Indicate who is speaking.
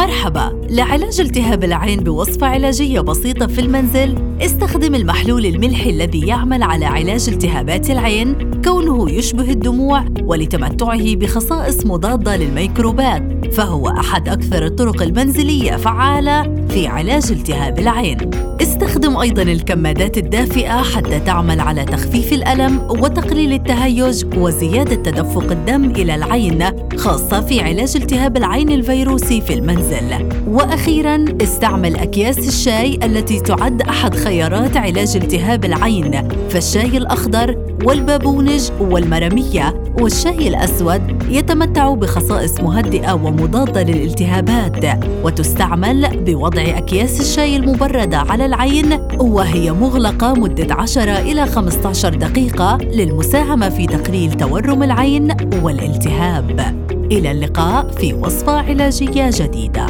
Speaker 1: مرحبا. لعلاج التهاب العين بوصفة علاجية بسيطة في المنزل استخدم المحلول الملحي الذي يعمل على علاج التهابات العين كونه يشبه الدموع ولتمتعه بخصائص مضادة للميكروبات فهو أحد أكثر الطرق المنزلية فعالة في علاج التهاب العين. استخدم أيضا الكمادات الدافئة حتى تعمل على تخفيف الألم وتقليل التهيج وزيادة تدفق الدم إلى العين خاصة في علاج التهاب العين الفيروسي في المنزل. وأخيرا استعمل أكياس الشاي التي تعد أحد خيارات علاج التهاب العين. فالشاي الأخضر والبابونج والمرمية والشاي الأسود يتمتع بخصائص مهدئة ومضادة للالتهابات. وتستعمل بوضع أكياس الشاي المبردة على العين وهي مغلقة مدة 10 إلى 15 دقيقة للمساهمة في تقليل تورم العين والالتهاب. إلى اللقاء في وصفة علاجية جديدة.